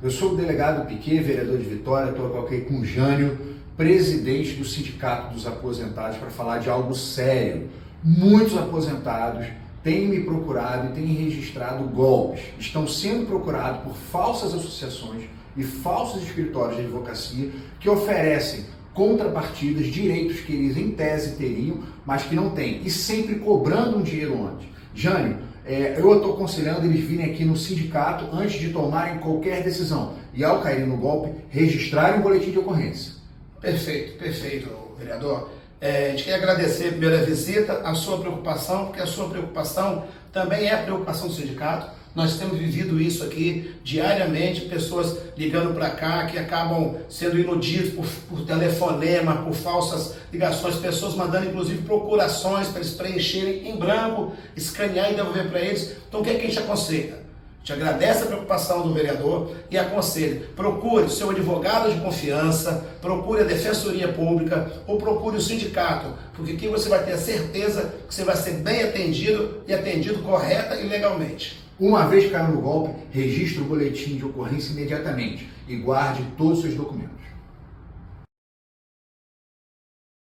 Eu sou o delegado Piquet, vereador de Vitória, estou aqui com o Jânio, presidente do Sindicato dos Aposentados, para falar de algo sério. Muitos aposentados têm me procurado e têm registrado golpes. Estão sendo procurados por falsas associações e falsos escritórios de advocacia que oferecem contrapartidas, direitos que eles em tese teriam, mas que não têm, e sempre cobrando um dinheiro antes. Jânio, é, eu estou aconselhando eles virem aqui no sindicato antes de tomarem qualquer decisão e, ao caírem no golpe, registrarem um boletim de ocorrência. Perfeito, perfeito, vereador. É, a gente quer agradecer a primeira visita, a sua preocupação, porque a sua preocupação também é a preocupação do sindicato. Nós temos vivido isso aqui diariamente, pessoas ligando para cá que acabam sendo iludidos por, por, telefonema, por falsas ligações, pessoas mandando inclusive procurações para eles preencherem em branco, escanear e devolver para eles. Então o que, é que a gente aconselha? Te agradece a preocupação do vereador e aconselha: procure o seu advogado de confiança, procure a defensoria pública ou procure o sindicato, porque aqui você vai ter a certeza que você vai ser bem atendido e atendido correta e legalmente. Uma vez caiu no golpe, registre o boletim de ocorrência imediatamente e guarde todos os seus documentos.